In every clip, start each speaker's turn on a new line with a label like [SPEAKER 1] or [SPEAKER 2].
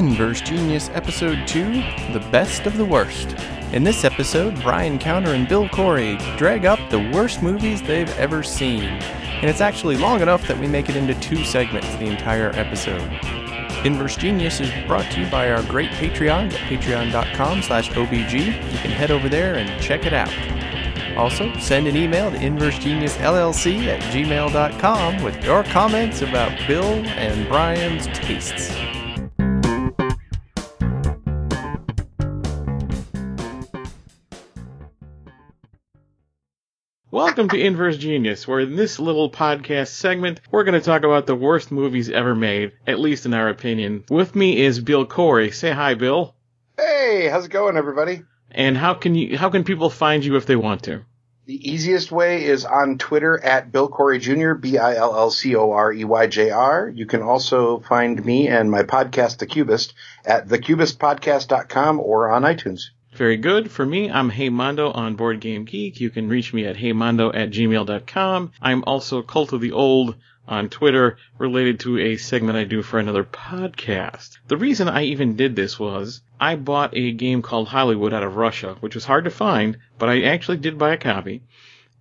[SPEAKER 1] Inverse Genius Episode 2 The Best of the Worst. In this episode, Brian Counter and Bill Corey drag up the worst movies they've ever seen. And it's actually long enough that we make it into two segments the entire episode. Inverse Genius is brought to you by our great Patreon at patreon.com slash obg. You can head over there and check it out. Also, send an email to inversegeniusllc at gmail.com with your comments about Bill and Brian's tastes.
[SPEAKER 2] Welcome to Inverse Genius, where in this little podcast segment, we're going to talk about the worst movies ever made, at least in our opinion. With me is Bill Corey. Say hi, Bill.
[SPEAKER 3] Hey, how's it going, everybody?
[SPEAKER 2] And how can you, how can people find you if they want to?
[SPEAKER 3] The easiest way is on Twitter at Bill Corey Jr., B-I-L-L-C-O-R-E-Y-J-R. You can also find me and my podcast, The Cubist, at thecubistpodcast.com or on iTunes.
[SPEAKER 2] Very good. For me, I'm Heymondo on Board Game Geek. You can reach me at heymondo at gmail.com. I'm also Cult of the Old on Twitter related to a segment I do for another podcast. The reason I even did this was I bought a game called Hollywood out of Russia, which was hard to find, but I actually did buy a copy.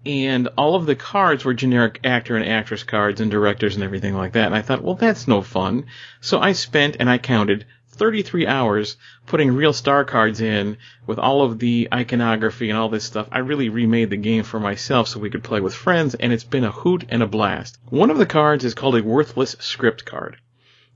[SPEAKER 2] And all of the cards were generic actor and actress cards and directors and everything like that. And I thought, well, that's no fun. So I spent, and I counted, 33 hours putting real star cards in with all of the iconography and all this stuff. I really remade the game for myself so we could play with friends, and it's been a hoot and a blast. One of the cards is called a worthless script card.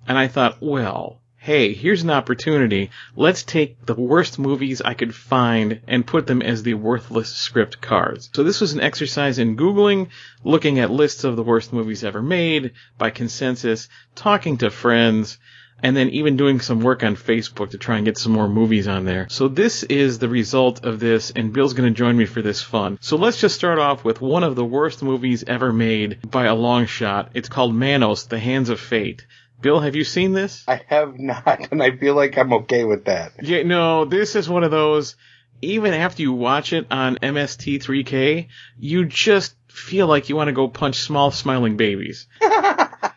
[SPEAKER 2] And I thought, well, hey, here's an opportunity. Let's take the worst movies I could find and put them as the worthless script cards. So this was an exercise in Googling, looking at lists of the worst movies ever made by consensus, talking to friends, and then even doing some work on Facebook to try and get some more movies on there. So this is the result of this, and Bill's going to join me for this fun. So let's just start off with one of the worst movies ever made by a long shot. It's called Manos, The Hands of Fate. Bill, have you seen this?
[SPEAKER 3] I have not, and I feel like I'm okay with that.
[SPEAKER 2] Yeah, no, this is one of those, even after you watch it on MST3K, you just feel like you want to go punch small smiling babies.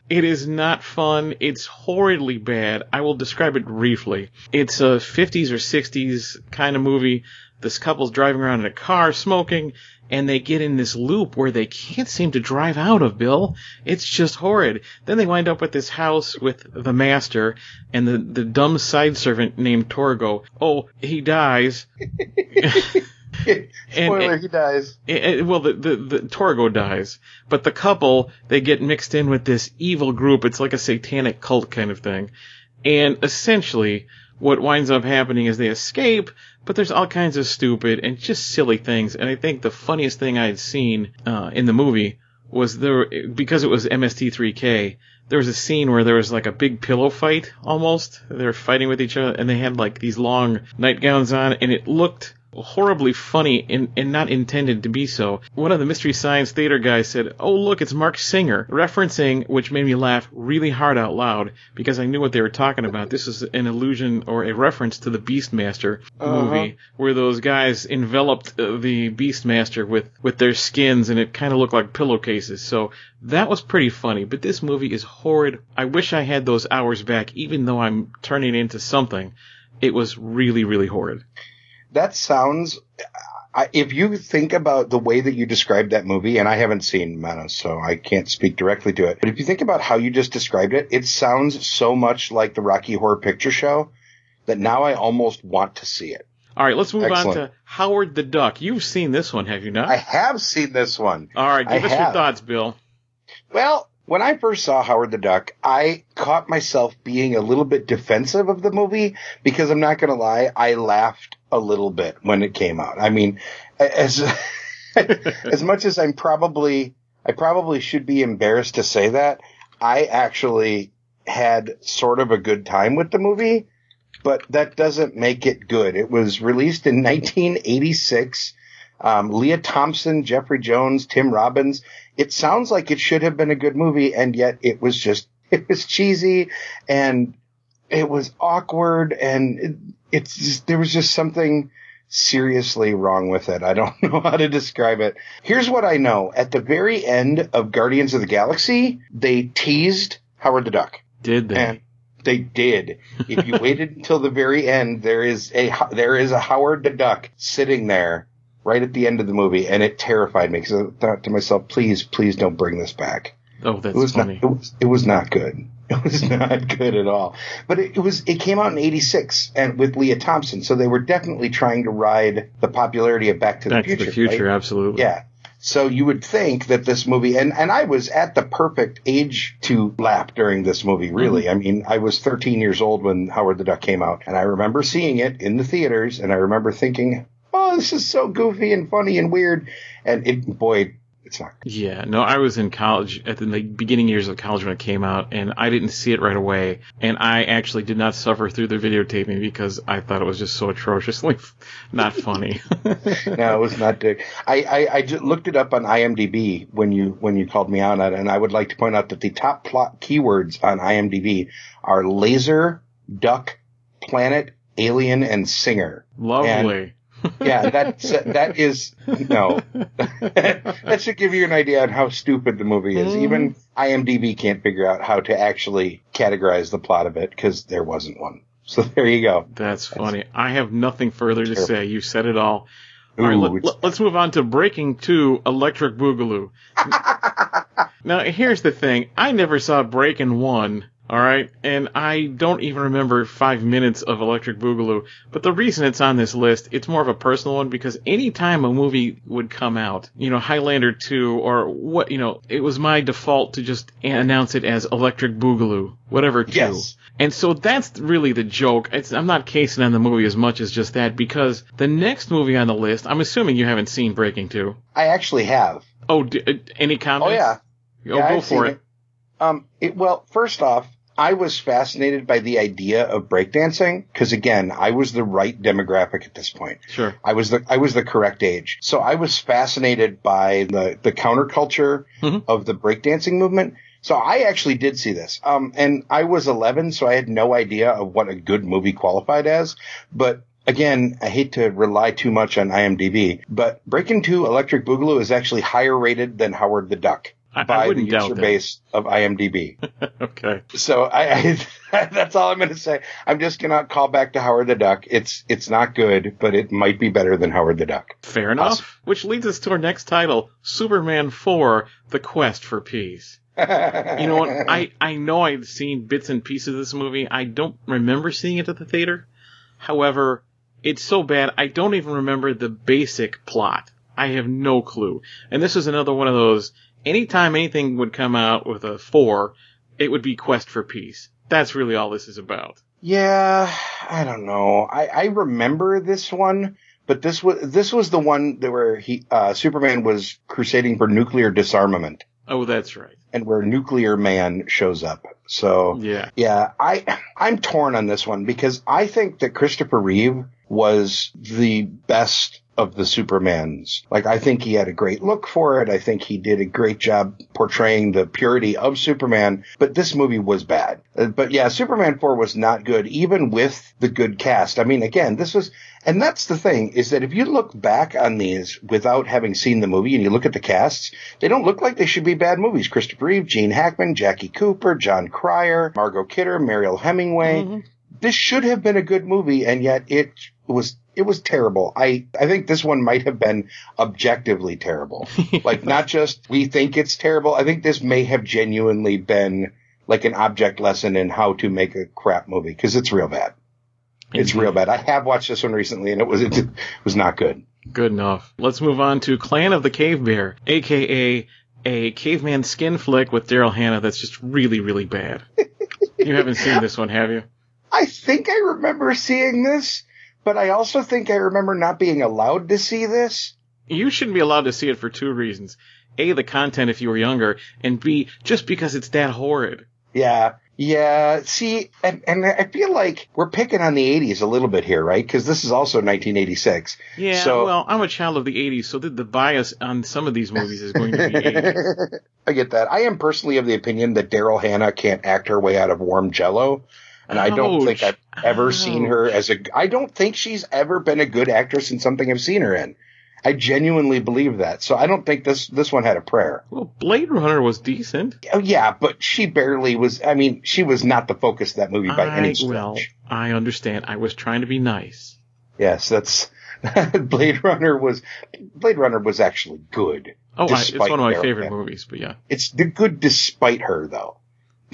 [SPEAKER 2] It is not fun. It's horridly bad. I will describe it briefly. It's a 50s or 60s kind of movie. This couple's driving around in a car smoking, and they get in this loop where they can't seem to drive out of, Bill. It's just horrid. Then they wind up at this house with the master and the, the dumb side servant named Torgo. Oh, he dies.
[SPEAKER 3] Spoiler, and, he dies.
[SPEAKER 2] Well, the, the, the Torgo dies, but the couple, they get mixed in with this evil group. It's like a satanic cult kind of thing. And essentially, what winds up happening is they escape, but there's all kinds of stupid and just silly things. And I think the funniest thing I had seen uh, in the movie was there because it was MST3K. There was a scene where there was like a big pillow fight almost. They were fighting with each other, and they had like these long nightgowns on, and it looked horribly funny and, and not intended to be so. One of the Mystery Science Theater guys said, Oh, look, it's Marc Singer, referencing, which made me laugh really hard out loud because I knew what they were talking about. This is an allusion or a reference to the Beastmaster uh-huh. movie where those guys enveloped uh, the Beastmaster with, with their skins and it kind of looked like pillowcases. So that was pretty funny, but this movie is horrid. I wish I had those hours back, even though I'm turning into something. It was really, really horrid
[SPEAKER 3] that sounds. I, if you think about the way that you described that movie, and I haven't seen Manos, so I can't speak directly to it, but if you think about how you just described it, it sounds so much like the Rocky Horror Picture Show that now I almost want to see it.
[SPEAKER 2] All right, let's move Excellent. on to Howard the Duck. You've seen this one, have you not?
[SPEAKER 3] I have seen this one.
[SPEAKER 2] All right, give I us have. your thoughts, Bill.
[SPEAKER 3] Well, when I first saw Howard the Duck, I caught myself being a little bit defensive of the movie because I'm not going to lie, I laughed a little bit when it came out. I mean, as as much as I'm probably I probably should be embarrassed to say that, I actually had sort of a good time with the movie, but that doesn't make it good. It was released in 1986. Um, Lea Thompson, Jeffrey Jones, Tim Robbins. It sounds like it should have been a good movie, and yet it was just it was cheesy and it was awkward and it's just, there was just something seriously wrong with it. I don't know how to describe it. Here's what I know. At the very end of Guardians of the Galaxy, they teased Howard the Duck.
[SPEAKER 2] Did they?
[SPEAKER 3] And They did. If you waited until the very end, there is a there is a Howard the Duck sitting there right at the end of the movie, and it terrified me because I thought to myself, "Please, please don't bring this back."
[SPEAKER 2] Oh, that's
[SPEAKER 3] it was
[SPEAKER 2] funny.
[SPEAKER 3] Not, it was it was not good. It was not good at all. But it, it was it came out in '86 and with Lea Thompson, so they were definitely trying to ride the popularity of Back to
[SPEAKER 2] Back
[SPEAKER 3] the Future.
[SPEAKER 2] Back to the Future,
[SPEAKER 3] right?
[SPEAKER 2] absolutely.
[SPEAKER 3] Yeah. So you would think that this movie, and, and I was at the perfect age to laugh during this movie, really.
[SPEAKER 2] Mm-hmm.
[SPEAKER 3] I mean, I was 13 years old when Howard the Duck came out, and I remember seeing it in the theaters, and I remember thinking, oh, this is so goofy and funny and weird. And it, boy, it's not.
[SPEAKER 2] Yeah, no, I was in college at the like, beginning years of college when it came out, and I didn't see it right away. And I actually did not suffer through the videotaping because I thought it was just so atrociously not funny.
[SPEAKER 3] no, it was not good. I, I, I just looked it up on IMDb when you when you called me on it, and I would like to point out that the top plot keywords on IMDb are laser, duck, planet, alien, and singer.
[SPEAKER 2] Lovely.
[SPEAKER 3] Yeah, that's that is no. that should give you an idea on how stupid the movie is. Mm. Even IMDb can't figure out how to actually categorize the plot of it because there wasn't one. So there you go.
[SPEAKER 2] That's funny. I have nothing further to
[SPEAKER 3] Terrible.
[SPEAKER 2] say. You said it all. All right,
[SPEAKER 3] Ooh,
[SPEAKER 2] let, us move on to Breaking Two: Electric Boogaloo. now, here's the thing: I never saw Breaking One. All right, and I don't even remember five minutes of Electric Boogaloo. But the reason it's on this list, it's more of a personal one because anytime a movie would come out, you know, Highlander 2 or what, you know, it was my default to just announce it as Electric Boogaloo, whatever 2.
[SPEAKER 3] Yes.
[SPEAKER 2] And so that's really the joke. It's, I'm not casing on the movie as much as just that because the next movie on the list, I'm assuming you haven't seen Breaking 2.
[SPEAKER 3] I actually have.
[SPEAKER 2] Oh, d- uh, any comments?
[SPEAKER 3] Oh yeah.
[SPEAKER 2] Oh,
[SPEAKER 3] yeah,
[SPEAKER 2] go
[SPEAKER 3] I've
[SPEAKER 2] for
[SPEAKER 3] seen
[SPEAKER 2] it.
[SPEAKER 3] Um, it, well, first off, I was fascinated by the idea of breakdancing because again, I was the right demographic at this point.
[SPEAKER 2] Sure.
[SPEAKER 3] I was the I was the correct age. So I was fascinated by the the counterculture
[SPEAKER 2] Mhm.
[SPEAKER 3] of the breakdancing movement. So I actually did see this. Um and I was 11 so I had no idea of what a good movie qualified as, but Again, I hate to rely too much on IMDb, but Breaking 2 Electric Boogaloo is actually higher rated than Howard the Duck
[SPEAKER 2] I,
[SPEAKER 3] by
[SPEAKER 2] I
[SPEAKER 3] the user base of IMDb.
[SPEAKER 2] okay.
[SPEAKER 3] So I, I that's all I'm going to say. I'm just going to call back to Howard the Duck. It's it's not good, but it might be better than Howard the Duck.
[SPEAKER 2] Fair enough.
[SPEAKER 3] Awesome.
[SPEAKER 2] Which leads us to our next title, Superman 4, The Quest for Peace. You know what? I, I know I've seen bits and pieces of this movie. I don't remember seeing it at the theater. However, it's so bad, I don't even remember the basic plot. I have no clue. And this is another one of those, anytime anything would come out with a 4, it would be Quest for Peace. That's really all this is about.
[SPEAKER 3] Yeah, I don't know. I, I remember this one, but this was this was the one that where he uh, Superman was crusading for nuclear disarmament,
[SPEAKER 2] Oh, that's right.
[SPEAKER 3] and where Nuclear Man shows up. So
[SPEAKER 2] Yeah.
[SPEAKER 3] Yeah, I I'm torn on this one because I think that Christopher Reeve was the best of the Supermans. Like I think he had a great look for it. I think he did a great job portraying the purity of Superman, but this movie was bad. Uh, But yeah, Superman 4 was not good even with the good cast. I mean, again, this was and that's the thing is that if you look back on these without having seen the movie and you look at the casts, they don't look like they should be bad movies. Christopher Reeve, Gene Hackman, Jackie Cooper, Jon Cryer, Margot Kidder, Mariel Hemingway. This should have been a good movie, and yet it was it was terrible. I I think this one might have been objectively terrible. like not just we think it's terrible. I think this may have genuinely been like an object lesson in how to make a crap movie because it's real bad. It's real bad. I have watched this one recently, and it was it was not good.
[SPEAKER 2] Good enough. Let's move on to Clan of the Cave Bear, aka a caveman skin flick with Daryl Hannah that's just really, really bad. you haven't seen this one, have you?
[SPEAKER 3] I think I remember seeing this, but I also think I remember not being allowed to see this.
[SPEAKER 2] You shouldn't be allowed to see it for two reasons. A, the content if you were younger, and B, just because it's that horrid.
[SPEAKER 3] Yeah. Yeah. See, and, and I feel like we're picking on the 80s a little bit here, right? Because this is also 1986.
[SPEAKER 2] Yeah,
[SPEAKER 3] So-
[SPEAKER 2] well, I'm a child of the 80s, so the, the bias on some of these movies is going to be 80s.
[SPEAKER 3] I get that. I am personally of the opinion that Daryl Hannah can't act her way out of warm jello. And I don't think I've ever seen her as a, I don't think she's ever been a good actress in something I've seen her in. I genuinely believe that. So I don't think this this one had a prayer.
[SPEAKER 2] Well, Blade Runner was decent.
[SPEAKER 3] Oh yeah, but she barely was. I mean, she was not the focus of that movie by
[SPEAKER 2] I,
[SPEAKER 3] any stretch.
[SPEAKER 2] well, I understand. I was trying to be nice.
[SPEAKER 3] Yes, that's Blade Runner was Blade Runner was actually good.
[SPEAKER 2] Oh, I, it's one of my favorite movies, but yeah,
[SPEAKER 3] It's the good despite her though.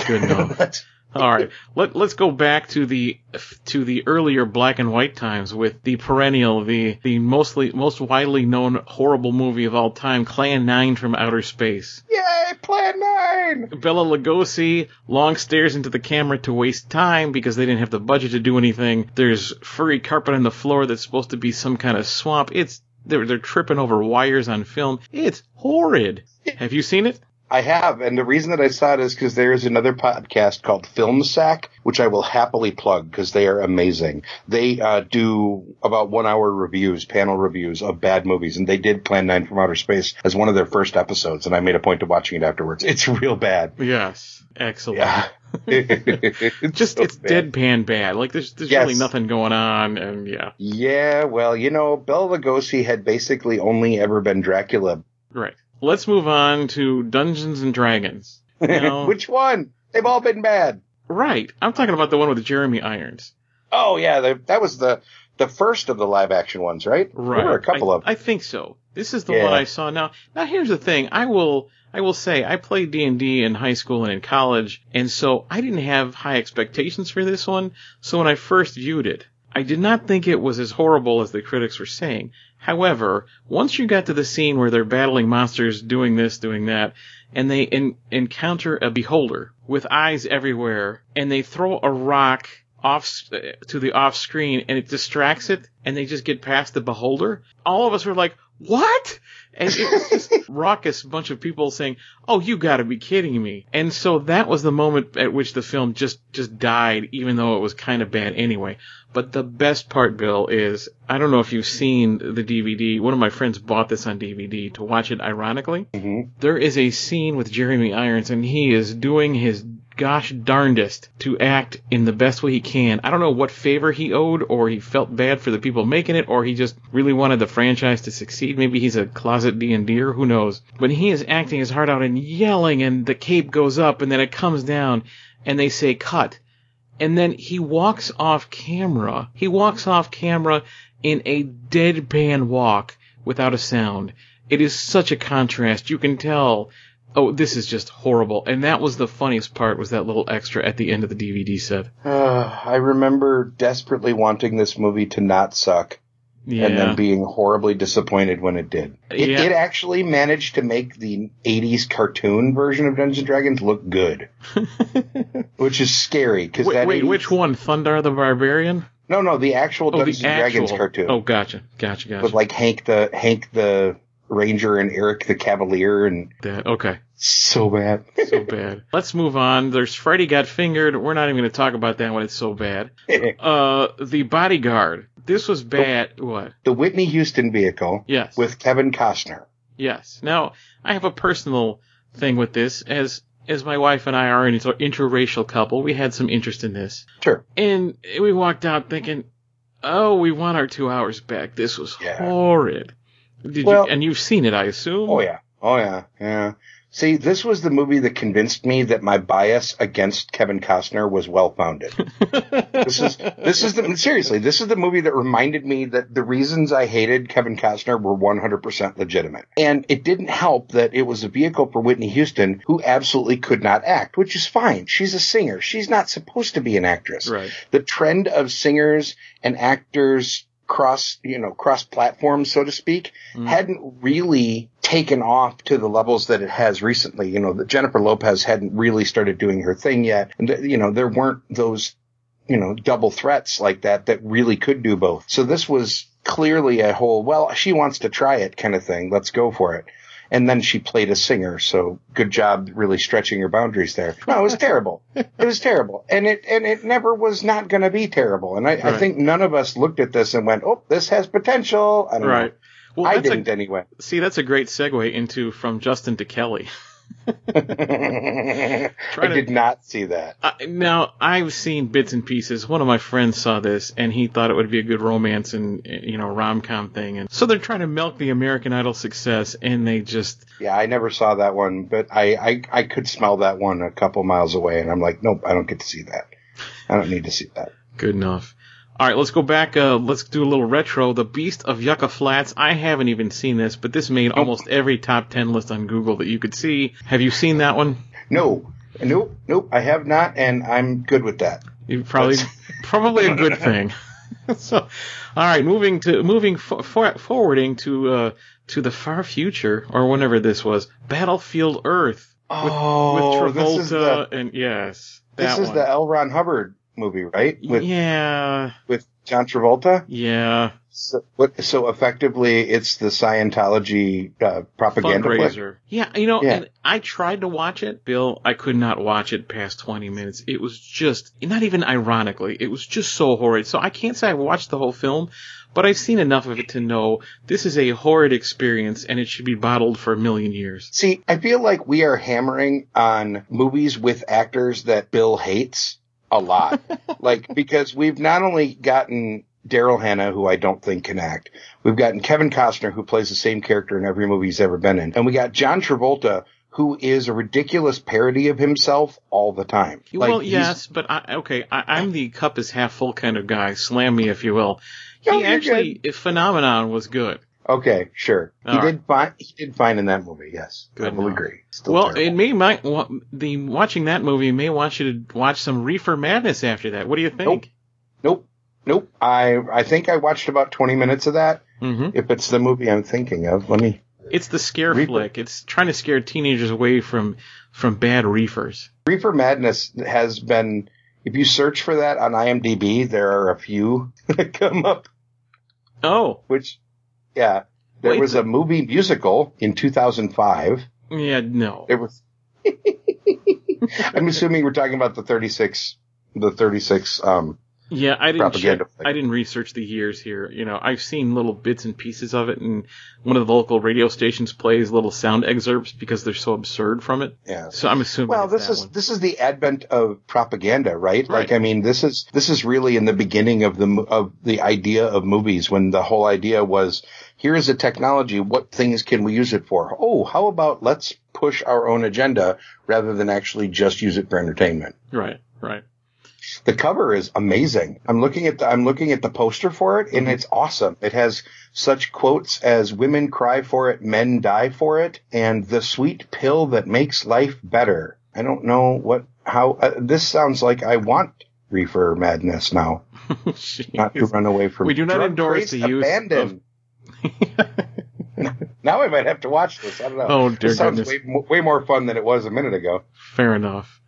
[SPEAKER 2] good enough. All right, let let's go back to the to the earlier black and white times with the perennial, the the mostly most widely known horrible movie of all time, Clan Nine from Outer Space.
[SPEAKER 3] Yay, Plan Nine!
[SPEAKER 2] Bela Lugosi long stares into the camera to waste time because they didn't have the budget to do anything. There's furry carpet on the floor that's supposed to be some kind of swamp. It's they're they're tripping over wires on film. It's horrid. Have you seen it?
[SPEAKER 3] I have, and the reason that I saw it is because there's another podcast called Film Sack, which I will happily plug because they are amazing. They uh, do about one hour reviews, panel reviews of bad movies, and they did Plan 9 from Outer Space as one of their first episodes, and I made a point of watching it afterwards. It's real bad.
[SPEAKER 2] Yes. Excellent.
[SPEAKER 3] Yeah. it's
[SPEAKER 2] Just
[SPEAKER 3] so
[SPEAKER 2] it's
[SPEAKER 3] bad.
[SPEAKER 2] deadpan bad. Like there's there's
[SPEAKER 3] Yes.
[SPEAKER 2] really nothing going on, and yeah,
[SPEAKER 3] Yeah, well, you know, Bela Lugosi had basically only ever been Dracula.
[SPEAKER 2] right. Let's move on to Dungeons and Dragons.
[SPEAKER 3] Which one? They've all been bad.
[SPEAKER 2] Right. I'm talking about the one with Jeremy Irons.
[SPEAKER 3] Oh yeah, the, that was the the first of the live action ones, right?
[SPEAKER 2] Right.
[SPEAKER 3] There were a couple
[SPEAKER 2] I,
[SPEAKER 3] of.
[SPEAKER 2] I think so. This is the
[SPEAKER 3] Yeah.
[SPEAKER 2] one I saw now. Now here's the thing. I will I will say I played D&D in high school and in college, and so I didn't have high expectations for this one. So when I first viewed it, I did not think it was as horrible as the critics were saying. However, once you got to the scene where they're battling monsters, doing this, doing that, and they en- encounter a beholder with eyes everywhere, and they throw a rock off to the off screen, and it distracts it, and they just get past the beholder. All of us were like, "What?" And it was just raucous bunch of people saying, "Oh, you got to be kidding me!" And so that was the moment at which the film just just died, even though it was kind of bad anyway. But the best part, Bill, is I don't know if you've seen the DVD. One of my friends bought this on DVD to watch it. Ironically,
[SPEAKER 3] Mhm.
[SPEAKER 2] there is a scene with Jeremy Irons, and he is doing his gosh darndest to act in the best way he can. I don't know what favor he owed, or he felt bad for the people making it, or he just really wanted the franchise to succeed. Maybe he's a closet D&D'er, who knows? But he is acting his heart out and yelling, and the cape goes up, and then it comes down, and they say cut. And then he walks off camera. He walks off camera in a deadpan walk without a sound. It is such a contrast. You can tell, oh, this is just horrible. And that was the funniest part was that little extra at the end of the DVD set.
[SPEAKER 3] Uh, I remember desperately wanting this movie to not suck,
[SPEAKER 2] Yeah.
[SPEAKER 3] and then being horribly disappointed when it did. It,
[SPEAKER 2] Yeah.
[SPEAKER 3] it actually managed to make the '80s cartoon version of Dungeons and Dragons look good, which is scary because
[SPEAKER 2] wait,
[SPEAKER 3] that
[SPEAKER 2] wait
[SPEAKER 3] 80s
[SPEAKER 2] which one? Thundarr the Barbarian?
[SPEAKER 3] No, no, the actual
[SPEAKER 2] Oh,
[SPEAKER 3] Dungeons
[SPEAKER 2] the
[SPEAKER 3] and Dragons cartoon
[SPEAKER 2] Oh, gotcha. Gotcha, gotcha.
[SPEAKER 3] with like Hank the Hank the Ranger and Eric the Cavalier, and
[SPEAKER 2] that. Okay.
[SPEAKER 3] so bad.
[SPEAKER 2] So bad. Let's move on. There's Freddy Got Fingered. We're not even going to talk about that one. It's so bad. Uh, The Bodyguard. This was bad. What?
[SPEAKER 3] the Whitney Houston vehicle
[SPEAKER 2] Yes.
[SPEAKER 3] with Kevin Costner.
[SPEAKER 2] Yes. Now, I have a personal thing with this. As as my wife and I are an inter- interracial couple, we had some interest in this,
[SPEAKER 3] Sure.
[SPEAKER 2] and we walked out thinking, "Oh, we want our two hours back. This was
[SPEAKER 3] Yeah.
[SPEAKER 2] horrid." Did
[SPEAKER 3] Well-
[SPEAKER 2] you? And you've seen it, I assume.
[SPEAKER 3] Oh yeah. Oh yeah. Yeah. See, this was the movie that convinced me that my bias against Kevin Costner was well founded. this is this is the seriously, this is the movie that reminded me that the reasons I hated Kevin Costner were 100% legitimate. And it didn't help that it was a vehicle for Whitney Houston who absolutely could not act, which is fine. She's a singer. She's not supposed to be an actress.
[SPEAKER 2] Right.
[SPEAKER 3] The trend of singers and actors cross, you know, cross platforms, so to speak,
[SPEAKER 2] Mm.
[SPEAKER 3] hadn't really taken off to the levels that it has recently. You know, that Jennifer Lopez hadn't really started doing her thing yet. And, you know, there weren't those, you know, double threats like that that really could do both. So this was clearly a whole, well, she wants to try it kind of thing. Let's go for it. And then she played a singer, so good job really stretching your boundaries there. No, it was terrible. It was terrible. And it and it never was not gonna be terrible. And I, I think none of us looked at this and went, Oh, this has potential. I don't
[SPEAKER 2] Right.
[SPEAKER 3] know.
[SPEAKER 2] Well,
[SPEAKER 3] I didn't
[SPEAKER 2] a,
[SPEAKER 3] anyway.
[SPEAKER 2] see, that's a great segue into from Justin to Kelly.
[SPEAKER 3] I
[SPEAKER 2] to-
[SPEAKER 3] did not see that.
[SPEAKER 2] Uh, now I've seen bits and pieces. One of my friends saw this and he thought it would be a good romance and uh, you know rom com thing, and so they're trying to milk the American Idol success, and they just
[SPEAKER 3] Yeah, I never saw that one, but I, I, I could smell that one a couple miles away, and I'm like, nope, I don't get to see that. I don't need to see that.
[SPEAKER 2] good enough. All right, let's go back. Uh, let's do a little retro. The Beast of Yucca Flats. I haven't even seen this, but this made almost every top ten list on Google that you could see. Have you seen that one?
[SPEAKER 3] No, nope, nope, I have not, and I'm good with that.
[SPEAKER 2] You probably probably a good thing. so, all right, moving to moving for, for, forwarding to uh, to the far future or whenever this was, Battlefield Earth
[SPEAKER 3] Oh,
[SPEAKER 2] with
[SPEAKER 3] this
[SPEAKER 2] Travolta
[SPEAKER 3] is the
[SPEAKER 2] and yes,
[SPEAKER 3] this is
[SPEAKER 2] one.
[SPEAKER 3] the L. Ron Hubbard movie, right? With
[SPEAKER 2] yeah,
[SPEAKER 3] with John Travolta.
[SPEAKER 2] yeah,
[SPEAKER 3] So, what, so effectively, it's the Scientology uh, propaganda
[SPEAKER 2] fundraiser. Yeah, you know,
[SPEAKER 3] Yeah.
[SPEAKER 2] and I tried to watch it, Bill. I could not watch it past twenty minutes. It was just not even ironically, it was just so horrid. So I can't say I watched the whole film. But I've seen enough of it to know this is a horrid experience and it should be bottled for a million years.
[SPEAKER 3] See, I feel like we are hammering on movies with actors that Bill hates a lot. like, because we've not only gotten Daryl Hannah, who I don't think can act, we've gotten Kevin Costner, who plays the same character in every movie he's ever been in, and we got John Travolta, who is a ridiculous parody of himself all the time. Like,
[SPEAKER 2] well, yes, but I, okay, I, I'm the cup is half full kind of guy. Slam me if you will. He
[SPEAKER 3] No,
[SPEAKER 2] actually, Phenomenon was good.
[SPEAKER 3] Okay, sure.
[SPEAKER 2] All
[SPEAKER 3] he
[SPEAKER 2] right.
[SPEAKER 3] did fine. He did fine in that movie. Yes,
[SPEAKER 2] Good
[SPEAKER 3] I will
[SPEAKER 2] enough.
[SPEAKER 3] agree. Still
[SPEAKER 2] well,
[SPEAKER 3] terrible.
[SPEAKER 2] it may might the watching that movie may want you to watch some Reefer Madness after that. What do you think?
[SPEAKER 3] Nope. Nope. nope. I I think I watched about twenty minutes of that.
[SPEAKER 2] hmm
[SPEAKER 3] If it's the movie I'm thinking of, let me.
[SPEAKER 2] It's the scare
[SPEAKER 3] Reefer-
[SPEAKER 2] flick. It's trying to scare teenagers away from from bad reefers.
[SPEAKER 3] Reefer Madness has been. If you search for that on IMDb, there are a few that come up.
[SPEAKER 2] Oh,
[SPEAKER 3] Which, yeah, there
[SPEAKER 2] Wait,
[SPEAKER 3] was a movie musical in 2005.
[SPEAKER 2] yeah, no.
[SPEAKER 3] It was. I'm assuming we're talking about the 36, the 36. Um,
[SPEAKER 2] Yeah, I didn't check. I didn't research the years here. You know, I've seen little bits and pieces of it, and one of the local radio stations plays little sound excerpts because they're so absurd from it.
[SPEAKER 3] yeah.
[SPEAKER 2] So I'm assuming.
[SPEAKER 3] Well, this is
[SPEAKER 2] one.
[SPEAKER 3] this is the advent of propaganda, right?
[SPEAKER 2] Right.
[SPEAKER 3] Like, I mean, this is this is really in the beginning of the of the idea of movies when the whole idea was here is a technology. What things can we use it for? Oh, how about let's push our own agenda rather than actually just use it for entertainment.
[SPEAKER 2] right, right.
[SPEAKER 3] The cover is amazing. I'm looking at the I'm looking at the poster for it, and it's awesome. It has such quotes as "Women cry for it, men die for it," and "the sweet pill that makes life better." I don't know what how uh, this sounds like. I want reefer madness now, not to run away from.
[SPEAKER 2] We do not endorse the use
[SPEAKER 3] abandon. now I might have to watch this. I don't know.
[SPEAKER 2] Oh, dear
[SPEAKER 3] this sounds way, way more fun than it was a minute ago.
[SPEAKER 2] Fair enough.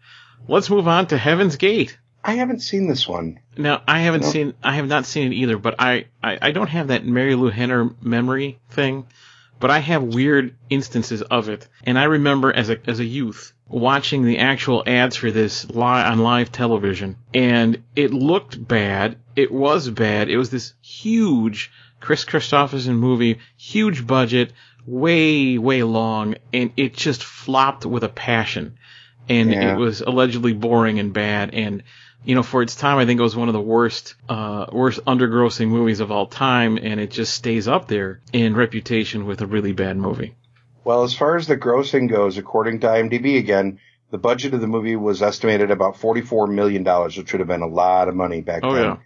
[SPEAKER 2] Let's move on to Heaven's Gate.
[SPEAKER 3] I haven't seen this one.
[SPEAKER 2] Now, I haven't
[SPEAKER 3] No.
[SPEAKER 2] seen, I have not seen it either, but I, I, I don't have that Marilu Henner memory thing, but I have weird instances of it. And I remember as a, as a youth watching the actual ads for this li- on live television, and it looked bad. It was bad. It was this huge Kris Kristofferson movie, huge budget, way, way long, and it just flopped with a passion. And
[SPEAKER 3] Yeah.
[SPEAKER 2] it was allegedly boring and bad, and you know, for its time, I think it was one of the worst, uh, worst undergrossing movies of all time, and it just stays up there in reputation with a really bad movie.
[SPEAKER 3] Well, as far as the grossing goes, according to IMDb again, the budget of the movie was estimated about $44 million, which would have been a lot of money back
[SPEAKER 2] Oh,
[SPEAKER 3] then.
[SPEAKER 2] yeah.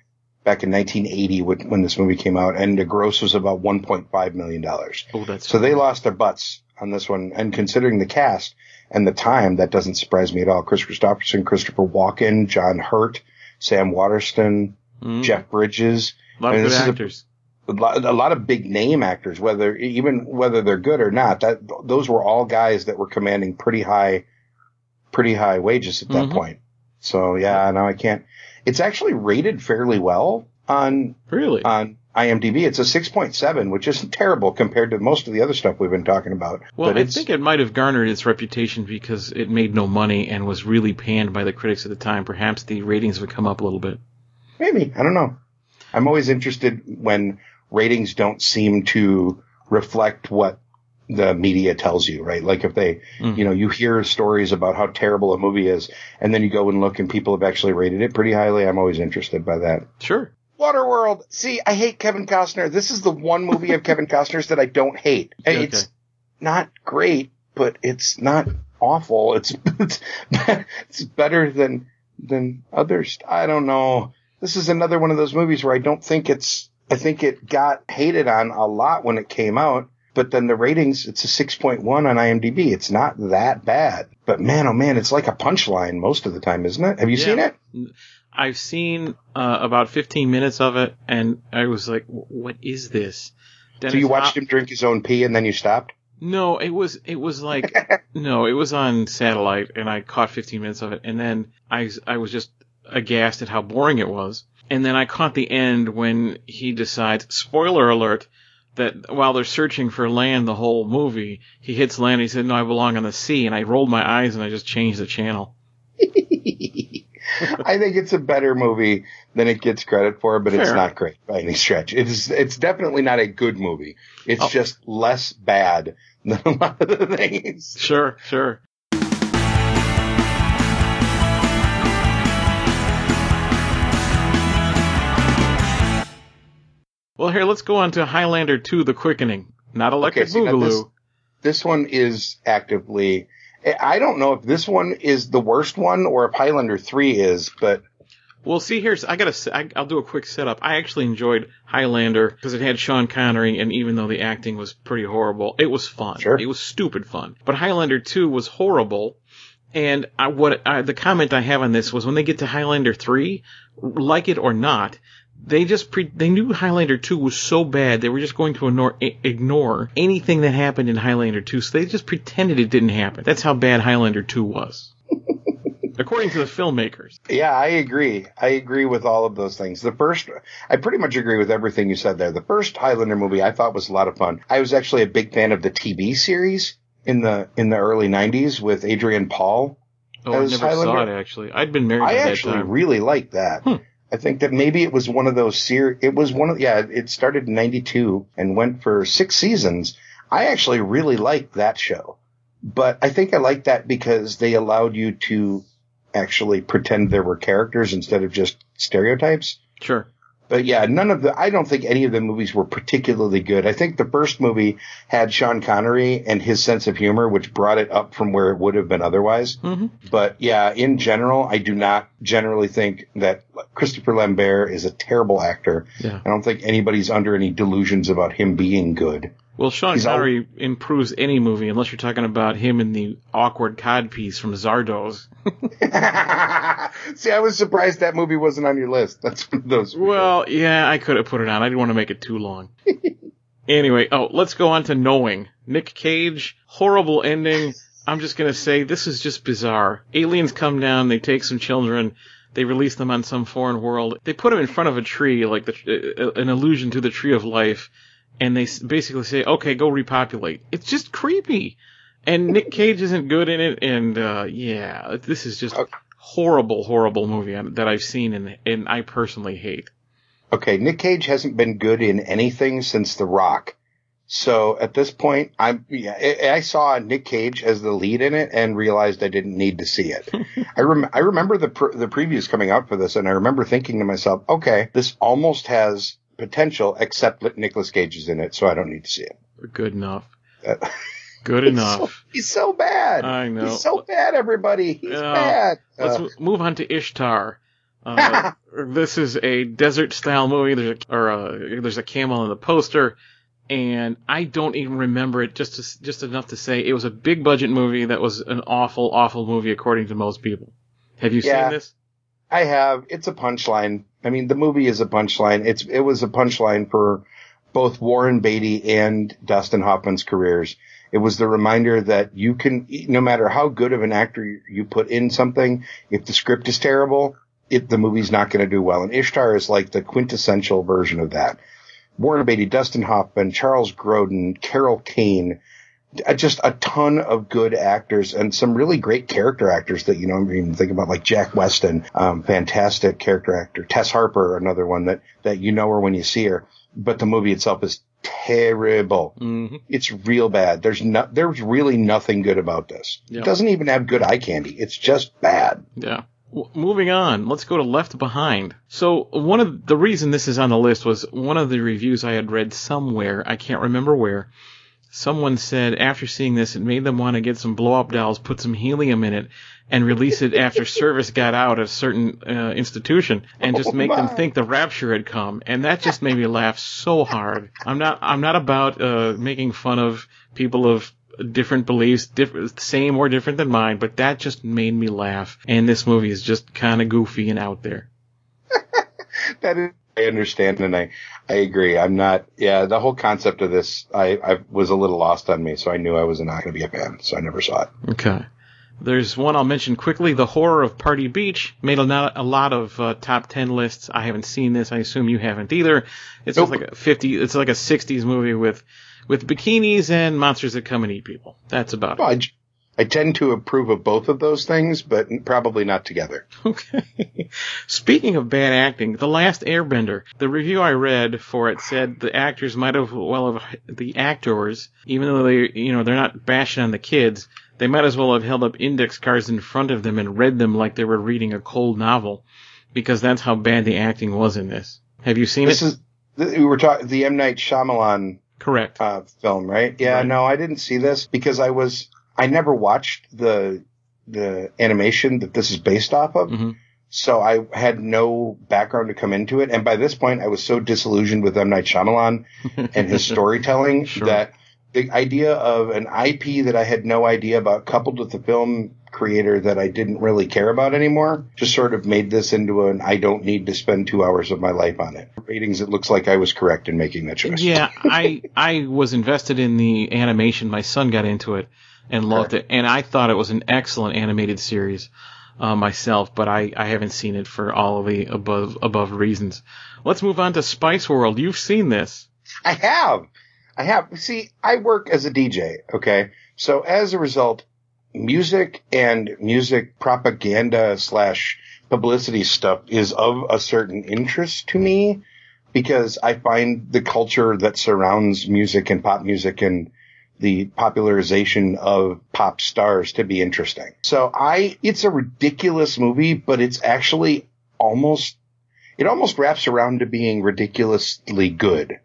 [SPEAKER 3] Back in 1980 when when this movie came out, and the gross was about $1.5 million.
[SPEAKER 2] Oh, that's
[SPEAKER 3] So they lost their butts on this one, and considering the cast and the time, that doesn't surprise me at all. Kris Kristofferson, Christopher Walken, John Hurt, Sam Waterston,
[SPEAKER 2] Mhm.
[SPEAKER 3] Jeff Bridges,
[SPEAKER 2] a lot
[SPEAKER 3] I
[SPEAKER 2] of good
[SPEAKER 3] a-
[SPEAKER 2] actors.
[SPEAKER 3] a lot, a lot of big name actors, whether even whether they're good or not. That those were all guys that were commanding pretty high, pretty high wages at that
[SPEAKER 2] Mhm.
[SPEAKER 3] point. So yeah, no, I can't. It's actually rated fairly well on
[SPEAKER 2] really?
[SPEAKER 3] on IMDb. It's a six point seven, which isn't terrible compared to most of the other stuff we've been talking about.
[SPEAKER 2] well,
[SPEAKER 3] but
[SPEAKER 2] I think it might have garnered its reputation because it made no money and was really panned by the critics at the time. Perhaps the ratings would come up a little bit.
[SPEAKER 3] maybe I don't know. I'm always interested when ratings don't seem to reflect what the media tells you, right? Like if they,
[SPEAKER 2] Mm.
[SPEAKER 3] you know, you hear stories about how terrible a movie is and then you go and look and people have actually rated it pretty highly. I'm always interested by that.
[SPEAKER 2] Sure.
[SPEAKER 3] Waterworld. See, I hate Kevin Costner. This is the one movie of Kevin Costner's that I don't hate.
[SPEAKER 2] Okay.
[SPEAKER 3] It's not great, but it's not awful. It's, it's, it's better than, than others. I don't know. This is another one of those movies where I don't think it's, I think it got hated on a lot when it came out. But then the ratings, it's a 6.1 on IMDb. It's not that bad. But man, oh man, it's like a punchline most of the time, isn't it? Have you
[SPEAKER 2] Yeah.
[SPEAKER 3] seen it?
[SPEAKER 2] I've seen uh, about 15 minutes of it, and I was like, "What is this?"
[SPEAKER 3] So you watched
[SPEAKER 2] Hop-
[SPEAKER 3] him drink his own pee and then you stopped?
[SPEAKER 2] No, it was it was like no, it was on satellite, and I caught 15 minutes of it, and then I I was just aghast at how boring it was, and then I caught the end when he decides, spoiler alert, that while they're searching for land the whole movie, he hits land. And he said, "No, I belong on the sea," and I rolled my eyes and I just changed the channel.
[SPEAKER 3] I think it's a better movie than it gets credit for, but it's not great by any stretch. It is, it's definitely not a good movie. It's
[SPEAKER 2] Oh.
[SPEAKER 3] just less bad than a lot of the things.
[SPEAKER 2] Sure, sure. Well, here, let's go on to Highlander 2 The Quickening. Not Electric
[SPEAKER 3] see, now
[SPEAKER 2] Boogaloo.
[SPEAKER 3] this- This one is actively, I don't know if this one is the worst one or if Highlander 3 is, but
[SPEAKER 2] Well, see, here's I gotta. I, I'll do a quick setup. I actually enjoyed Highlander because it had Sean Connery, and even though the acting was pretty horrible, it was fun.
[SPEAKER 3] Sure.
[SPEAKER 2] It was stupid fun. But Highlander Two was horrible. And I, what I, the comment I have on this was when they get to Highlander Three, like it or not, they just pre, they knew Highlander 2 was so bad they were just going to ignore, ignore anything that happened in Highlander 2 so they just pretended it didn't happen. That's how bad Highlander 2 was. According to the filmmakers.
[SPEAKER 3] Yeah, I agree. I agree with all of those things. The first, I pretty much agree with everything you said there. The first Highlander movie I thought was a lot of fun. I was actually a big fan of the TV series in the in the early '90s with Adrian Paul.
[SPEAKER 2] Oh, I never saw
[SPEAKER 3] Highlander?
[SPEAKER 2] it actually. I'd been married
[SPEAKER 3] I actually really liked that.
[SPEAKER 2] Hmm.
[SPEAKER 3] I think that maybe it was one of those ser It was one of yeah. It started in '92 and went for six seasons. I actually really liked that show, but I think I liked that because they allowed you to actually pretend there were characters instead of just stereotypes.
[SPEAKER 2] Sure.
[SPEAKER 3] But yeah, none of the, I don't think any of the movies were particularly good. I think the first movie had Sean Connery and his sense of humor, which brought it up from where it would have been otherwise.
[SPEAKER 2] hmm
[SPEAKER 3] But yeah, in general, I do not generally think that Christopher Lambert is a terrible actor.
[SPEAKER 2] Yeah.
[SPEAKER 3] I don't think anybody's under any delusions about him being good.
[SPEAKER 2] Well, Sean
[SPEAKER 3] He's
[SPEAKER 2] Connery improves any movie unless you're talking about him in the awkward codpiece from Zardoz.
[SPEAKER 3] See, I was surprised that movie wasn't on your list. That's one of those. sure.
[SPEAKER 2] Well, yeah, I could have put it on. I didn't want to make it too long. anyway, oh, let's go on to Knowing. Nick Cage, horrible ending. I'm just gonna say this is just bizarre. Aliens come down, they take some children, they release them on some foreign world. They put them in front of a tree, like the, uh, an allusion to the tree of life, and they basically say, "Okay, go repopulate." It's just creepy, and Nick Cage isn't good in it, and uh, yeah, this is just
[SPEAKER 3] Okay.
[SPEAKER 2] horrible, horrible movie that I've seen and and I personally hate.
[SPEAKER 3] Okay, Nick Cage hasn't been good in anything since The Rock. So at this point, I'm yeah, I, I saw Nick Cage as the lead in it and realized I didn't need to see it. I rem- I remember the pr- the previews coming out for this, and I remember thinking to myself, okay, this almost has potential, except that Nicolas Cage is in it, so I don't need to see it.
[SPEAKER 2] Good enough.
[SPEAKER 3] Uh,
[SPEAKER 2] Good
[SPEAKER 3] he's
[SPEAKER 2] enough.
[SPEAKER 3] so- he's so bad.
[SPEAKER 2] I know.
[SPEAKER 3] He's so bad, everybody. He's
[SPEAKER 2] Yeah.
[SPEAKER 3] bad.
[SPEAKER 2] Let's
[SPEAKER 3] Uh,
[SPEAKER 2] move on to Ishtar. Uh, this is a desert style movie. There's a, or a, there's a camel in the poster, and I don't even remember it. Just to, just enough to say it was a big budget movie that was an awful, awful movie according to most people. Have you
[SPEAKER 3] Yeah.
[SPEAKER 2] seen this?
[SPEAKER 3] I have. It's a punchline. I mean, the movie is a punchline. It's it was a punchline for both Warren Beatty and Dustin Hoffman's careers. It was the reminder that you can, no matter how good of an actor you- put in something, if the script is terrible, it, the movie's not going to do well. And Ishtar is like the quintessential version of that. Warren Beatty, Dustin Hoffman, Charles Grodin, Carol Kane, just a ton of good actors and some really great character actors that you know you even think about like Jack Weston, um, fantastic character actor. Tess Harper, another one that that you know her when you see her. But the movie itself is terrible.
[SPEAKER 2] hmm
[SPEAKER 3] It's real bad. There's no, there's really nothing good about this.
[SPEAKER 2] Yeah.
[SPEAKER 3] It doesn't even have good eye candy. It's just bad.
[SPEAKER 2] Yeah. W- moving on, let's go to Left Behind. So one of the reason this is on the list was one of the reviews I had read somewhere. I can't remember where. Someone said after seeing this, it made them want to get some blow up dolls, put some helium in it, and release it after service got out at a certain uh, institution, and just
[SPEAKER 3] Oh,
[SPEAKER 2] make them think the rapture had come. And that just made me laugh so hard. I'm not. I'm not about uh, making fun of people of different beliefs, different, same or different than mine, but that just made me laugh. And this movie is just kind of goofy and out there.
[SPEAKER 3] That is, I understand and I, I agree. I'm not, yeah, the whole concept of this, I, I was a little lost on me, so I knew I was not going to be a fan, so I never saw it.
[SPEAKER 2] Okay. There's one I'll mention quickly. The Horror of Party Beach made a lot, a lot of uh, top ten lists. I haven't seen this. I assume you haven't either. It's
[SPEAKER 3] Nope.
[SPEAKER 2] like a fifty. It's like a '60s movie with with bikinis and monsters that come and eat people. That's about
[SPEAKER 3] Well, I, j- I tend to approve of both of those things, but probably not together.
[SPEAKER 2] Okay. Speaking of bad acting, The Last Airbender. The review I read for it said the actors might have well have the actors, even though they you know they're not bashing on the kids. They might as well have held up index cards in front of them and read them like they were reading a cold novel, because that's how bad the acting was in this. Have you seen it?
[SPEAKER 3] This
[SPEAKER 2] it?
[SPEAKER 3] is, we were talking, the M. Night Shyamalan
[SPEAKER 2] Correct.
[SPEAKER 3] uh, film, right? Yeah,
[SPEAKER 2] Right.
[SPEAKER 3] no, I didn't see this because I was, I never watched the, the animation that this is based off of.
[SPEAKER 2] hmm
[SPEAKER 3] So I had no background to come into it. And by this point, I was so disillusioned with M. Night Shyamalan and his storytelling
[SPEAKER 2] Sure.
[SPEAKER 3] that the idea of an IP that I had no idea about coupled with the film creator that I didn't really care about anymore just sort of made this into an I don't need to spend two hours of my life on it. Ratings, it looks like I was correct in making that choice.
[SPEAKER 2] Yeah, I I was invested in the animation. My son got into it and loved it, and I thought it was an excellent animated series uh, myself. But I, I haven't seen it for all of the above above reasons. Let's move on to Spice World. You've seen this.
[SPEAKER 3] I have. I have. See, I work as a DJ, okay? So as a result, music and music propaganda slash publicity stuff is of a certain interest to me because I find the culture that surrounds music and pop music and the popularization of pop stars to be interesting. So I, it's a ridiculous movie, but it's actually almost, it almost wraps around to being ridiculously good.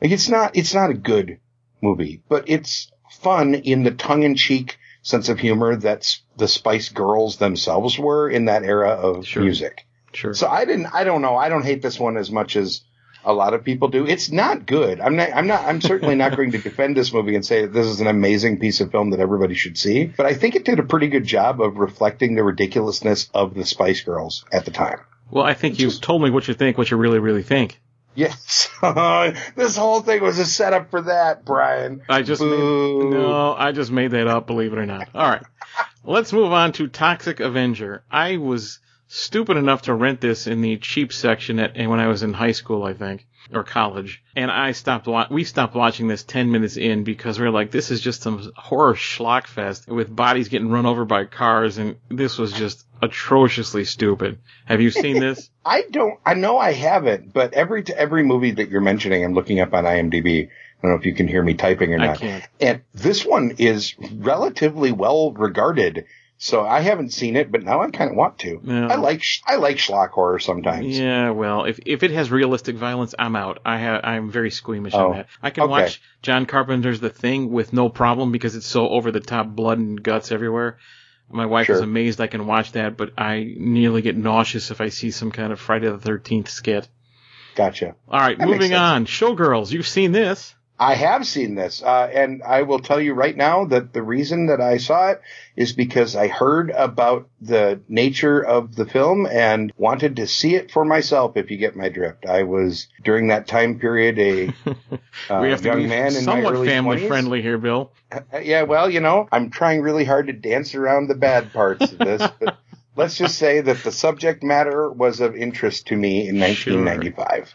[SPEAKER 3] Like it's not, it's not a good movie, but it's fun in the tongue in cheek sense of humor that the Spice Girls themselves were in that era of
[SPEAKER 2] Sure.
[SPEAKER 3] music.
[SPEAKER 2] Sure.
[SPEAKER 3] So I didn't, I don't know. I don't hate this one as much as a lot of people do. It's not good. I'm not, I'm not, I'm certainly not going to defend this movie and say that this is an amazing piece of film that everybody should see, but I think it did a pretty good job of reflecting the ridiculousness of the Spice Girls at the time.
[SPEAKER 2] well, I think you've told me what you think, what you really really think.
[SPEAKER 3] Yes. this whole thing was a setup for that, Brian.
[SPEAKER 2] I just
[SPEAKER 3] Boo.
[SPEAKER 2] made no, I just made that up. Believe it or not. All right, let's move on to Toxic Avenger. I was stupid enough to rent this in the cheap section at and when I was in high school, I think, or college, and I stopped. Wa- we stopped watching this ten minutes in because we are like, this is just some horror schlock fest with bodies getting run over by cars, and this was just atrociously stupid. Have you seen this?
[SPEAKER 3] I don't, I know I haven't, but every, every movie that you're mentioning, I'm looking up on IMDb. I don't know if you can hear me typing or
[SPEAKER 2] can't.
[SPEAKER 3] And this one is relatively well regarded. So I haven't seen it, but now I kind of want to.
[SPEAKER 2] No.
[SPEAKER 3] I like, I like schlock horror sometimes.
[SPEAKER 2] Yeah, well, if if it has realistic violence, I'm out. I ha- I'm very squeamish
[SPEAKER 3] Oh,
[SPEAKER 2] on that. I can
[SPEAKER 3] okay.
[SPEAKER 2] watch John Carpenter's The Thing with no problem because it's so over the top, blood and guts everywhere. My wife is amazed I can watch that, but I nearly get nauseous if I see some kind of Friday the Thirteenth skit.
[SPEAKER 3] Gotcha.
[SPEAKER 2] All right,
[SPEAKER 3] That
[SPEAKER 2] moving on. Showgirls, you've seen this.
[SPEAKER 3] I have seen this, uh, and I will tell you right now that the reason that I saw it is because I heard about the nature of the film and wanted to see it for myself. If you get my drift, I was during that time period a uh,
[SPEAKER 2] we have to
[SPEAKER 3] young
[SPEAKER 2] be
[SPEAKER 3] man in my
[SPEAKER 2] somewhat
[SPEAKER 3] early
[SPEAKER 2] family
[SPEAKER 3] 20s.
[SPEAKER 2] friendly here, Bill.
[SPEAKER 3] Uh, Yeah, well, you know, I'm trying really hard to dance around the bad parts of this, but let's just say that the subject matter was of interest to me in
[SPEAKER 2] Sure.
[SPEAKER 3] 1995.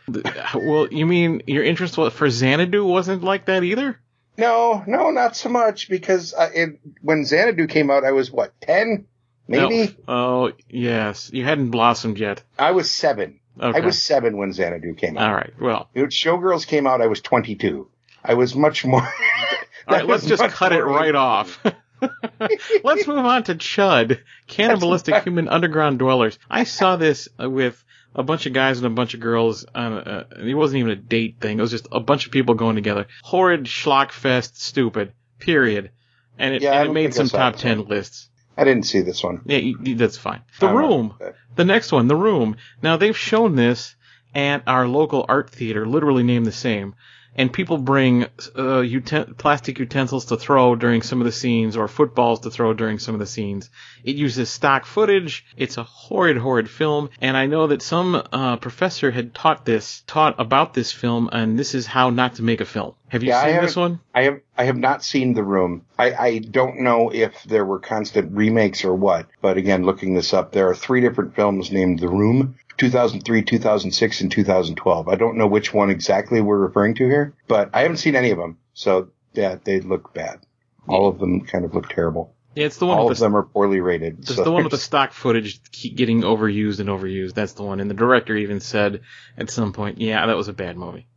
[SPEAKER 2] Well, you mean your interest for Xanadu wasn't like that either?
[SPEAKER 3] No, no, not so much because uh, it, when Xanadu came out, I was what, 10? Maybe?
[SPEAKER 2] No. Oh, yes. You hadn't blossomed yet.
[SPEAKER 3] I was seven.
[SPEAKER 2] Okay.
[SPEAKER 3] I was seven when Xanadu came out.
[SPEAKER 2] All right. Well,
[SPEAKER 3] When Showgirls came out, I was 22. I was much more.
[SPEAKER 2] All right, let's just cut it right off. let's move on to Chud, Cannibalistic Human Underground Dwellers. I saw this with a bunch of guys and a bunch of girls. On a, it wasn't even a date thing. It was just a bunch of people going together. Horrid schlockfest, stupid. Period. And it,
[SPEAKER 3] Yeah,
[SPEAKER 2] and it made some top
[SPEAKER 3] this
[SPEAKER 2] ten lists.
[SPEAKER 3] I didn't see this one.
[SPEAKER 2] Yeah, you- you- that's fine. The
[SPEAKER 3] know.
[SPEAKER 2] Room. The next one, The Room. Now they've shown this at our local art theater, literally named the same. And people bring uh, uten- plastic utensils to throw during some of the scenes, or footballs to throw during some of the scenes. It uses stock footage. It's a horrid, horrid film. And I know that some uh, professor had taught this, taught about this film, and this is how not to make a film. Have you
[SPEAKER 3] Yeah,
[SPEAKER 2] seen this one?
[SPEAKER 3] I have I have not seen The Room. I, I don't know if there were constant remakes or what, but again, looking this up, there are three different films named The Room, 2003, 2006, and 2012. I don't know which one exactly we're referring to here, but I haven't seen any of them. So yeah, they look bad. All of them kind of look terrible.
[SPEAKER 2] Yeah, it's the one
[SPEAKER 3] All
[SPEAKER 2] with
[SPEAKER 3] of
[SPEAKER 2] the
[SPEAKER 3] them are poorly rated.
[SPEAKER 2] There's
[SPEAKER 3] so
[SPEAKER 2] the one with the stock footage keep getting overused and overused. That's the one. And the director even said at some point, yeah, that was a bad movie.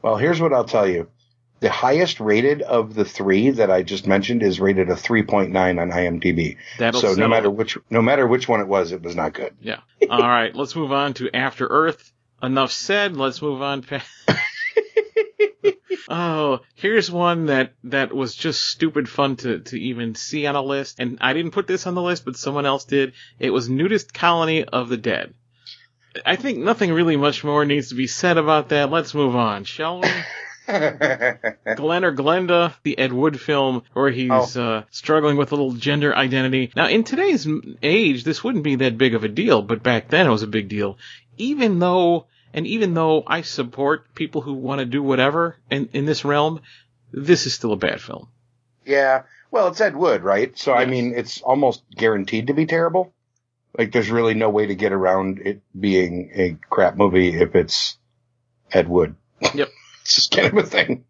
[SPEAKER 3] Well, here's what I'll tell you. The highest rated of the three that I just mentioned is rated a 3.9 on IMDb.
[SPEAKER 2] That'll
[SPEAKER 3] so no matter which no matter which one it was, it was not good.
[SPEAKER 2] Yeah. All right, let's move on to After Earth. Enough said. Let's move on. Oh, here's one that that was just stupid fun to to even see on a list, and I didn't put this on the list, but someone else did. It was Nudist Colony of the Dead. I think nothing really much more needs to be said about that. Let's move on, shall we? Glen or Glenda, the Ed Wood film where he's uh, struggling with a little gender identity. Now, in today's age, this wouldn't be that big of a deal, but back then it was a big deal. Even though, and even though I support people who want to do whatever in, in this realm, this is still a bad film.
[SPEAKER 3] yeah. Well, it's Ed Wood, right? So I mean, it's almost guaranteed to be terrible. Like, there's really no way to get around it being a crap movie if it's Ed Wood.
[SPEAKER 2] Yep.
[SPEAKER 3] just kind of a thing.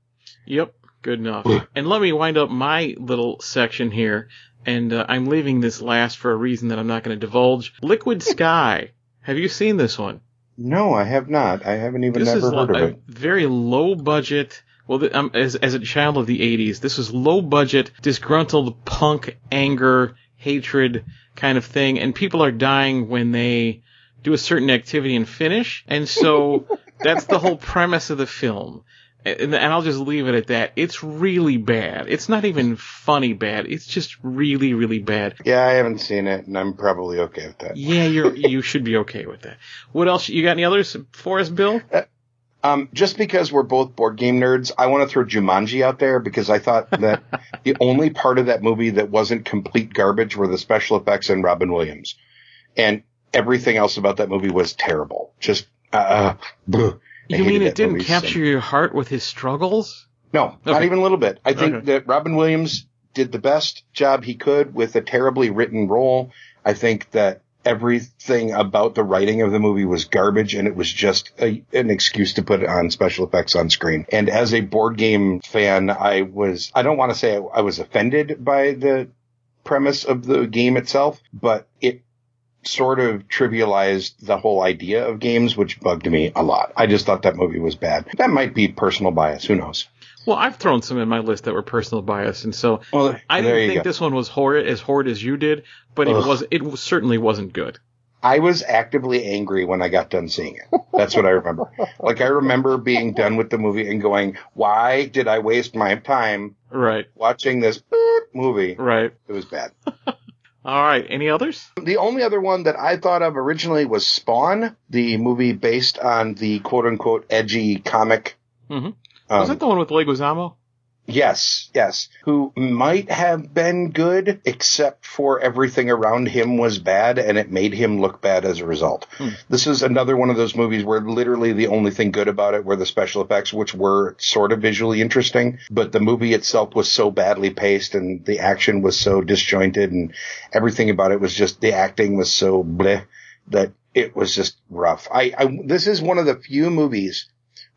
[SPEAKER 2] Yep, good enough. and let me wind up my little section here, and uh, I'm leaving this last for a reason that I'm not going to divulge. Liquid Sky. Have you seen this one?
[SPEAKER 3] No, I have not. I haven't even
[SPEAKER 2] this
[SPEAKER 3] never heard of it.
[SPEAKER 2] very low budget. Well, um, as as a child of the '80s, this was low budget, disgruntled punk anger, hatred kind of thing, and people are dying when they do a certain activity and finish, and so that's the whole premise of the film. And, and I'll just leave it at that. It's really bad. It's not even funny bad. It's just really, really bad.
[SPEAKER 3] Yeah, I haven't seen it, and I'm probably okay with that.
[SPEAKER 2] Yeah, you're you should be okay with that. What else? You got any others for us, Bill?
[SPEAKER 3] Um, just because we're both board game nerds, I want to throw Jumanji out there because I thought that the only part of that movie that wasn't complete garbage were the special effects and Robin Williams, and everything else about that movie was terrible. Just uh, bleh.
[SPEAKER 2] You mean it didn't
[SPEAKER 3] so
[SPEAKER 2] capture your heart with his struggles?
[SPEAKER 3] No, not even a little bit. I think
[SPEAKER 2] Okay.
[SPEAKER 3] that Robin Williams did the best job he could with a terribly written role. I think that everything about the writing of the movie was garbage and it was just a, an excuse to put on special effects on screen. And as a board game fan, I was, I don't want to say I, I was offended by the premise of the game itself, but it sort of trivialized the whole idea of games, which bugged me a lot. I just thought that movie was bad. That might be personal bias. Who knows?
[SPEAKER 2] Well, I've thrown some in my list that were personal bias, and so
[SPEAKER 3] Well,
[SPEAKER 2] I didn't think
[SPEAKER 3] go.
[SPEAKER 2] this one was horrid as horrid as you did, but it was it certainly wasn't good.
[SPEAKER 3] I was actively angry when I got done seeing it. That's what I remember. like I remember being done with the movie and going, "Why did I waste my time
[SPEAKER 2] Right,
[SPEAKER 3] watching this movie?"
[SPEAKER 2] right.
[SPEAKER 3] It was bad.
[SPEAKER 2] All right. Any others?
[SPEAKER 3] The only other one that I thought of originally was Spawn, the movie based on the quote unquote edgy comic.
[SPEAKER 2] Mhm.
[SPEAKER 3] Um,
[SPEAKER 2] was that the one with Leguizamo?
[SPEAKER 3] Yes, yes. Who might have been good, except for everything around him was bad, and it made him look bad as a result.
[SPEAKER 2] Hmm.
[SPEAKER 3] This is another one of those movies where literally the only thing good about it were the special effects, which were sort of visually interesting, but the movie itself was so badly paced, and the action was so disjointed, and everything about it was just the acting was so bleh that it was just rough. I, I this is one of the few movies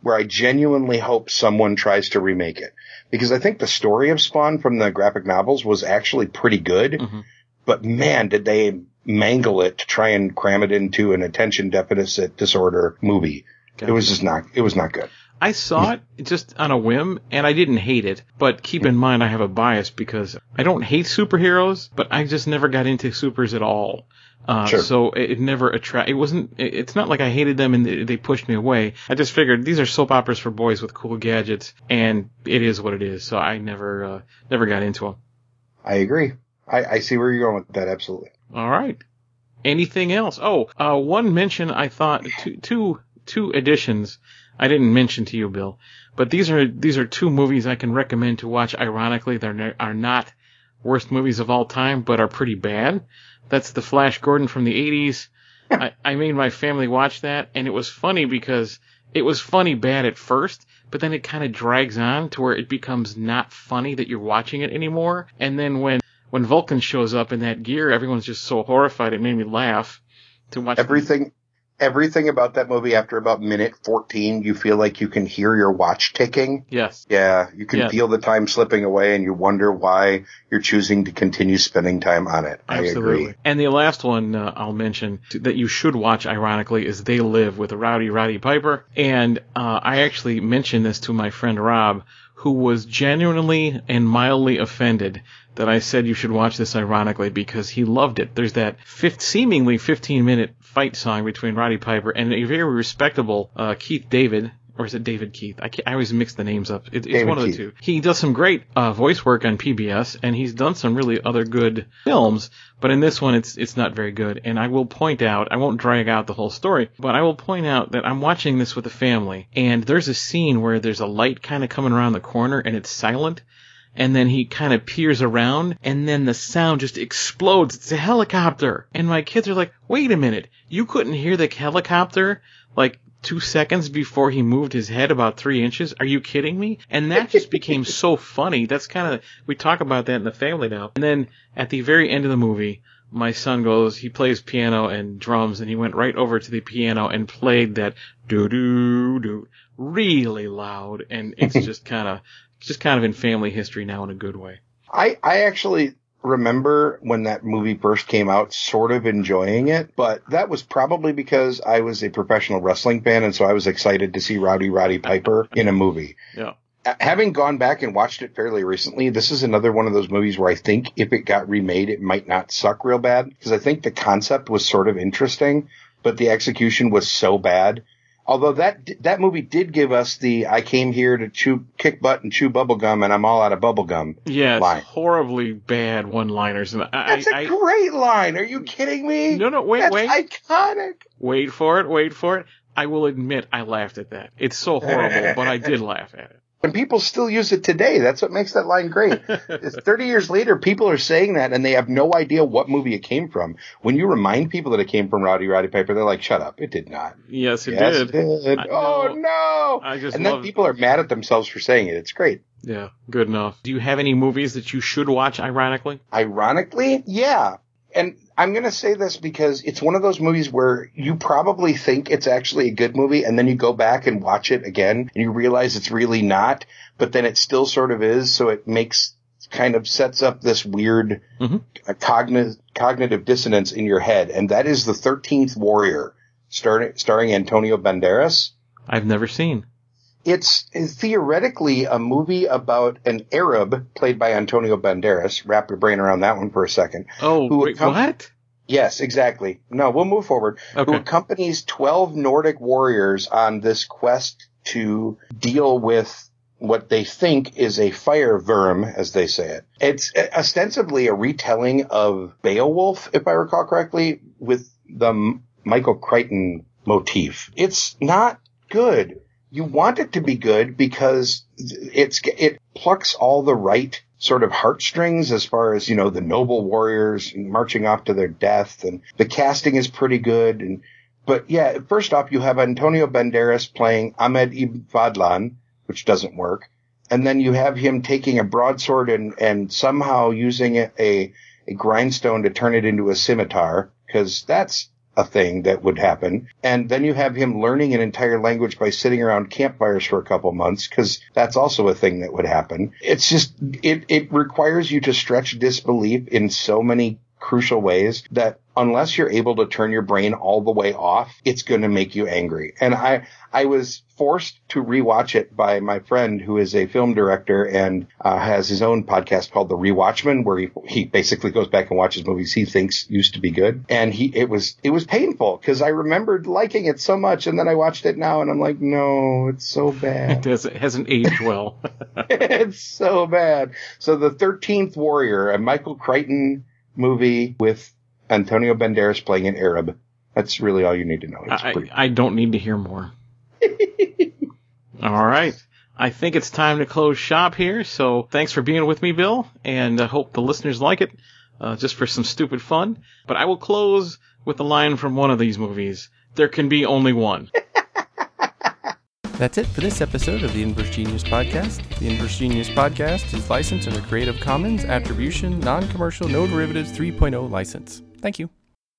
[SPEAKER 3] where I genuinely hope someone tries to remake it because I think the story of Spawn from the graphic novels was actually pretty good,
[SPEAKER 2] Mhm.
[SPEAKER 3] but man, did they mangle it to try and cram it into an attention deficit disorder movie. It was just not, it was not good.
[SPEAKER 2] I saw it just on a whim, and I didn't hate it. But keep in mind, I have a bias because I don't hate superheroes, but I just never got into supers at all. Uh,
[SPEAKER 3] Sure.
[SPEAKER 2] so it, it never attract. It wasn't. it- It's not like I hated them and they, they pushed me away. I just figured these are soap operas for boys with cool gadgets, and it is what it is. So I never, uh, never got into them.
[SPEAKER 3] I agree. I, I see where you're going with that. Absolutely.
[SPEAKER 2] All right. Anything else? Oh, uh, one mention I thought two, two, two additions I didn't mention to you, Bill, but these are these are two movies I can recommend to watch. Ironically, they are are not worst movies of all time, but are pretty bad. That's the Flash Gordon from the '80s. I, I made my family watch that, and it was funny because it was funny bad at first, but then it kind of drags on to where it becomes not funny that you're watching it anymore. And then when when Vultan shows up in that gear, everyone's just so horrified. It made me laugh to watch
[SPEAKER 3] Everything, everything about that movie after about minute 14, you feel like you can hear your watch ticking.
[SPEAKER 2] Yes.
[SPEAKER 3] Yeah, you can
[SPEAKER 2] Yeah.
[SPEAKER 3] feel the time slipping away and you wonder why you're choosing to continue spending time on it. I
[SPEAKER 2] Absolutely.
[SPEAKER 3] agree.
[SPEAKER 2] And the last one uh, I'll mention that you should watch, ironically, is They Live with Rowdy Roddy Piper. And uh, I actually mentioned this to my friend Rob, who was genuinely and mildly offended that I said you should watch this ironically because he loved it. There's that fifth, seemingly 15 minute fight song between Roddy Piper and a very respectable uh, Keith David. Or is it David Keith? I, can't, I always mix the names up. It, it's one of the two. He does some great uh, voice work on PBS, and he's done some really other good films. But in this one, it's it's not very good. And I will point out, I won't drag out the whole story, but I will point out that I'm watching this with a family, and there's a scene where there's a light kind of coming around the corner, and it's silent. And then he kind of peers around, and then the sound just explodes. It's a helicopter. And my kids are like, wait a minute, you couldn't hear the helicopter like two seconds before he moved his head about three inches? Are you kidding me? And that just became so funny. That's kind of, we talk about that in the family now. And then at the very end of the movie, my son goes, he plays piano and drums, and he went right over to the piano and played that doo doo doo really loud. And it's just kind of, just kind of in family history now in a good way.
[SPEAKER 3] I, I actually remember when that movie first came out sort of enjoying it, but that was probably because I was a professional wrestling fan and so I was excited to see Rowdy Roddy Piper in a movie.
[SPEAKER 2] Yeah.
[SPEAKER 3] Uh, Having gone back and watched it fairly recently, this is another one of those movies where I think if it got remade, it might not suck real bad because I think the concept was sort of interesting, but the execution was so bad. Although that that movie did give us the "I came here to chew kick butt and chew bubblegum and I'm all out of bubblegum."
[SPEAKER 2] Yeah,
[SPEAKER 3] Line.
[SPEAKER 2] horribly bad one-liners, and I,
[SPEAKER 3] That's a
[SPEAKER 2] I, I
[SPEAKER 3] great line. Are you kidding me?
[SPEAKER 2] no, no, wait, wait.
[SPEAKER 3] That's
[SPEAKER 2] wait,
[SPEAKER 3] iconic.
[SPEAKER 2] wait for it, wait for it. I will admit I laughed at that. It's so horrible, but I did laugh at it.
[SPEAKER 3] And people still use it today. That's what makes that line great. 30 years later, people are saying that and they have no idea what movie it came from. When you remind people that it came from Rowdy Roddy Piper, they're like, shut up. It did not.
[SPEAKER 2] Yes, it
[SPEAKER 3] yes,
[SPEAKER 2] did.
[SPEAKER 3] it did. Oh,
[SPEAKER 2] no. I just
[SPEAKER 3] and then people are mad at themselves for saying it. It's great.
[SPEAKER 2] Yeah, good enough. Do you have any movies that you should watch? Ironically,
[SPEAKER 3] Ironically, yeah. And I'm going to say this because it's one of those movies where you probably think it's actually a good movie and then you go back and watch it again and you realize it's really not, but then it still sort of is. So it makes kind of sets up this weird
[SPEAKER 2] Mhm.
[SPEAKER 3] uh, cognitive, cognitive dissonance in your head. And that is the 13th Warrior starring, starring Antonio Banderas.
[SPEAKER 2] I've never seen.
[SPEAKER 3] It's theoretically a movie about an Arab played by Antonio Banderas. Wrap your brain around that one for a second.
[SPEAKER 2] Oh,
[SPEAKER 3] Who
[SPEAKER 2] wait, what?
[SPEAKER 3] Yes, exactly. No, we'll move forward. Who accompanies 12 Nordic warriors on this quest to deal with what they think is a fire worm, as they say it. It's ostensibly a retelling of Beowulf, if I recall correctly, with the M- Michael Crichton motif. It's not good. You want it to be good because it's it plucks all the right sort of heartstrings as far as you know the noble warriors marching off to their death and the casting is pretty good. And but yeah first off you have Antonio Banderas playing Ahmed Ibn Fadlan which doesn't work. And then you have him taking a broadsword and and somehow using a a, grindstone to turn it into a scimitar because that's a thing that would happen. And then you have him learning an entire language by sitting around campfires for a couple months because that's also a thing that would happen. It's just, it, it requires you to stretch disbelief in so many crucial ways that unless you're able to turn your brain all the way off, it's going to make you angry. And I, I was forced to rewatch it by my friend who is a film director and uh, has his own podcast called The Rewatchman, where he, he basically goes back and watches movies he thinks used to be good. And he, it was, it was painful because I remembered liking it so much. And then I watched it now and I'm like, no, it's so bad.
[SPEAKER 2] It hasn't, hasn't aged well.
[SPEAKER 3] it's so bad. So the 13th Warrior, a Michael Crichton movie with Antonio Banderas playing an Arab. That's really all you need to know.
[SPEAKER 2] I,
[SPEAKER 3] pretty-
[SPEAKER 2] I don't need to hear more. All right. I think it's time to close shop here. So thanks for being with me, Bill, and I hope the listeners like it, uh, just for some stupid fun. But I will close with a line from one of these movies. There can be only one.
[SPEAKER 1] That's it for this episode of the Inverse Genius Podcast. The Inverse Genius Podcast is licensed under Creative Commons Attribution Non Commercial No Derivatives 3.0 license. Thank you.